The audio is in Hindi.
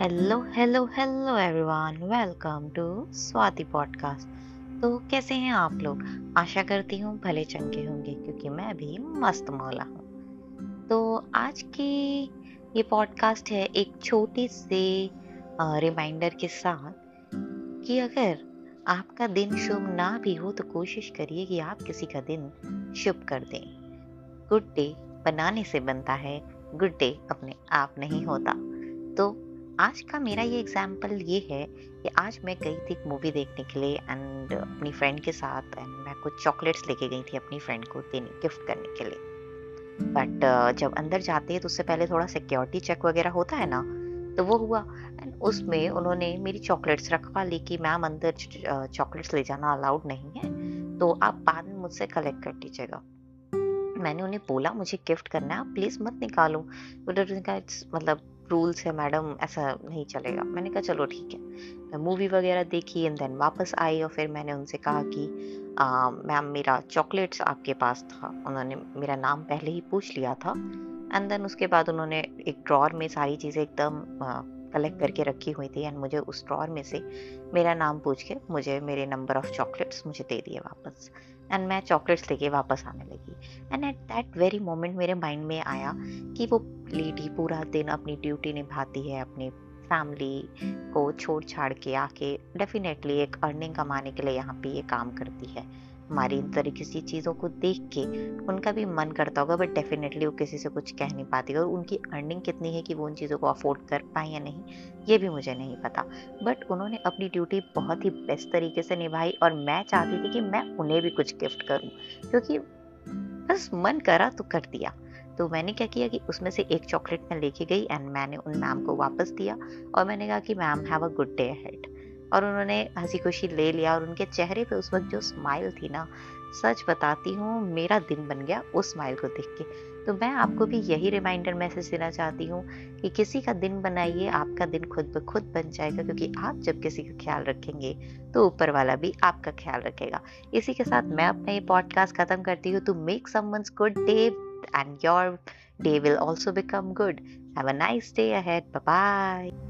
Hello hello hello everyone welcome to Swati podcast तो कैसे हैं आप लोग? आशा करती हूँ भले चंगे होंगे, क्योंकि मैं भी मस्त मौला हूँ। तो आज की ये पॉडकास्ट है एक छोटी सी रिमाइंडर के साथ कि अगर आपका दिन शुभ ना भी हो तो कोशिश करिए कि आप किसी का दिन शुभ कर दें। गुड डे बनाने से बनता है गुड डे अपने आप नहीं होता। तो आज का मेरा ये एग्ज़ाम्पल ये है कि आज मैं गई थी एक मूवी देखने के लिए एंड अपनी फ्रेंड के साथ एंड मैं कुछ चॉकलेट्स लेके गई थी अपनी फ्रेंड को देने गिफ्ट करने के लिए। बट uh, जब अंदर जाते हैं तो उससे पहले थोड़ा सिक्योरिटी चेक वगैरह होता है ना तो वो हुआ एंड उसमें उन्होंने मेरी चॉकलेट्स रखवा ली कि मैम अंदर चॉकलेट्स ले जाना अलाउड नहीं है तो आप बाद में मुझसे कलेक्ट कर दीजिएगा। मैंने उन्हें बोला मुझे गिफ्ट करना है आप प्लीज़ मत निकालो। मतलब रूल्स है मैडम, ऐसा नहीं चलेगा। मैंने कहा, चलो ठीक है। मैं मूवी वगैरह देखी एंड देन वापस आई और फिर मैंने उनसे कहा कि मैम मेरा चॉकलेट्स आपके पास था। उन्होंने मेरा नाम पहले ही पूछ लिया था। एंड देन उसके बाद उन्होंने एक ड्रॉर में सारी चीज़ें एकदम कलेक्ट करके रखी हुई थी एंड मुझे उस ड्रॉर में से मेरा नाम पूछ के मुझे मेरे नंबर ऑफ़ चॉकलेट्स मुझे दे दिए वापस। एंड मैं चॉकलेट्स लेके वापस आने लगी। And at that very moment मेरे माइंड में आया कि वो लेडी पूरा दिन अपनी ड्यूटी निभाती है, अपनी फैमिली को छोड़ छाड़ के आके डेफिनेटली एक अर्निंग कमाने के लिए यहाँ पे ये काम करती है। हमारी इन तरीके की चीज़ों को देख के उनका भी मन करता होगा बट डेफिनेटली वो किसी से कुछ कह नहीं पाती और उनकी अर्निंग कितनी है कि वो उन चीज़ों को अफोर्ड कर पाए या नहीं ये भी मुझे नहीं पता। बट उन्होंने अपनी ड्यूटी बहुत ही बेस्ट तरीके से निभाई और मैं चाहती थी कि मैं उन्हें भी कुछ गिफ्ट करूँ क्योंकि बस मन करा तो कर दिया। तो मैंने क्या किया कि उसमें से एक चॉकलेट मैं लेके गई एंड मैंने उन मैम को वापस दिया और मैंने कहा कि ma'am have a good day ahead और उन्होंने हँसी खुशी ले लिया और उनके चेहरे पे उस वक्त जो स्माइल थी ना, सच बताती हूँ, मेरा दिन बन गया उस स्माइल को देख के। तो मैं आपको भी यही रिमाइंडर मैसेज देना चाहती हूँ कि किसी का दिन बनाइए, आपका दिन खुद ब खुद बन जाएगा, क्योंकि आप जब किसी का ख्याल रखेंगे तो ऊपर वाला भी आपका ख्याल रखेगा। इसी के साथ मैं अपना ये पॉडकास्ट खत्म करती हूँ to make someone's good day and your day will also become good have a nice day ahead bye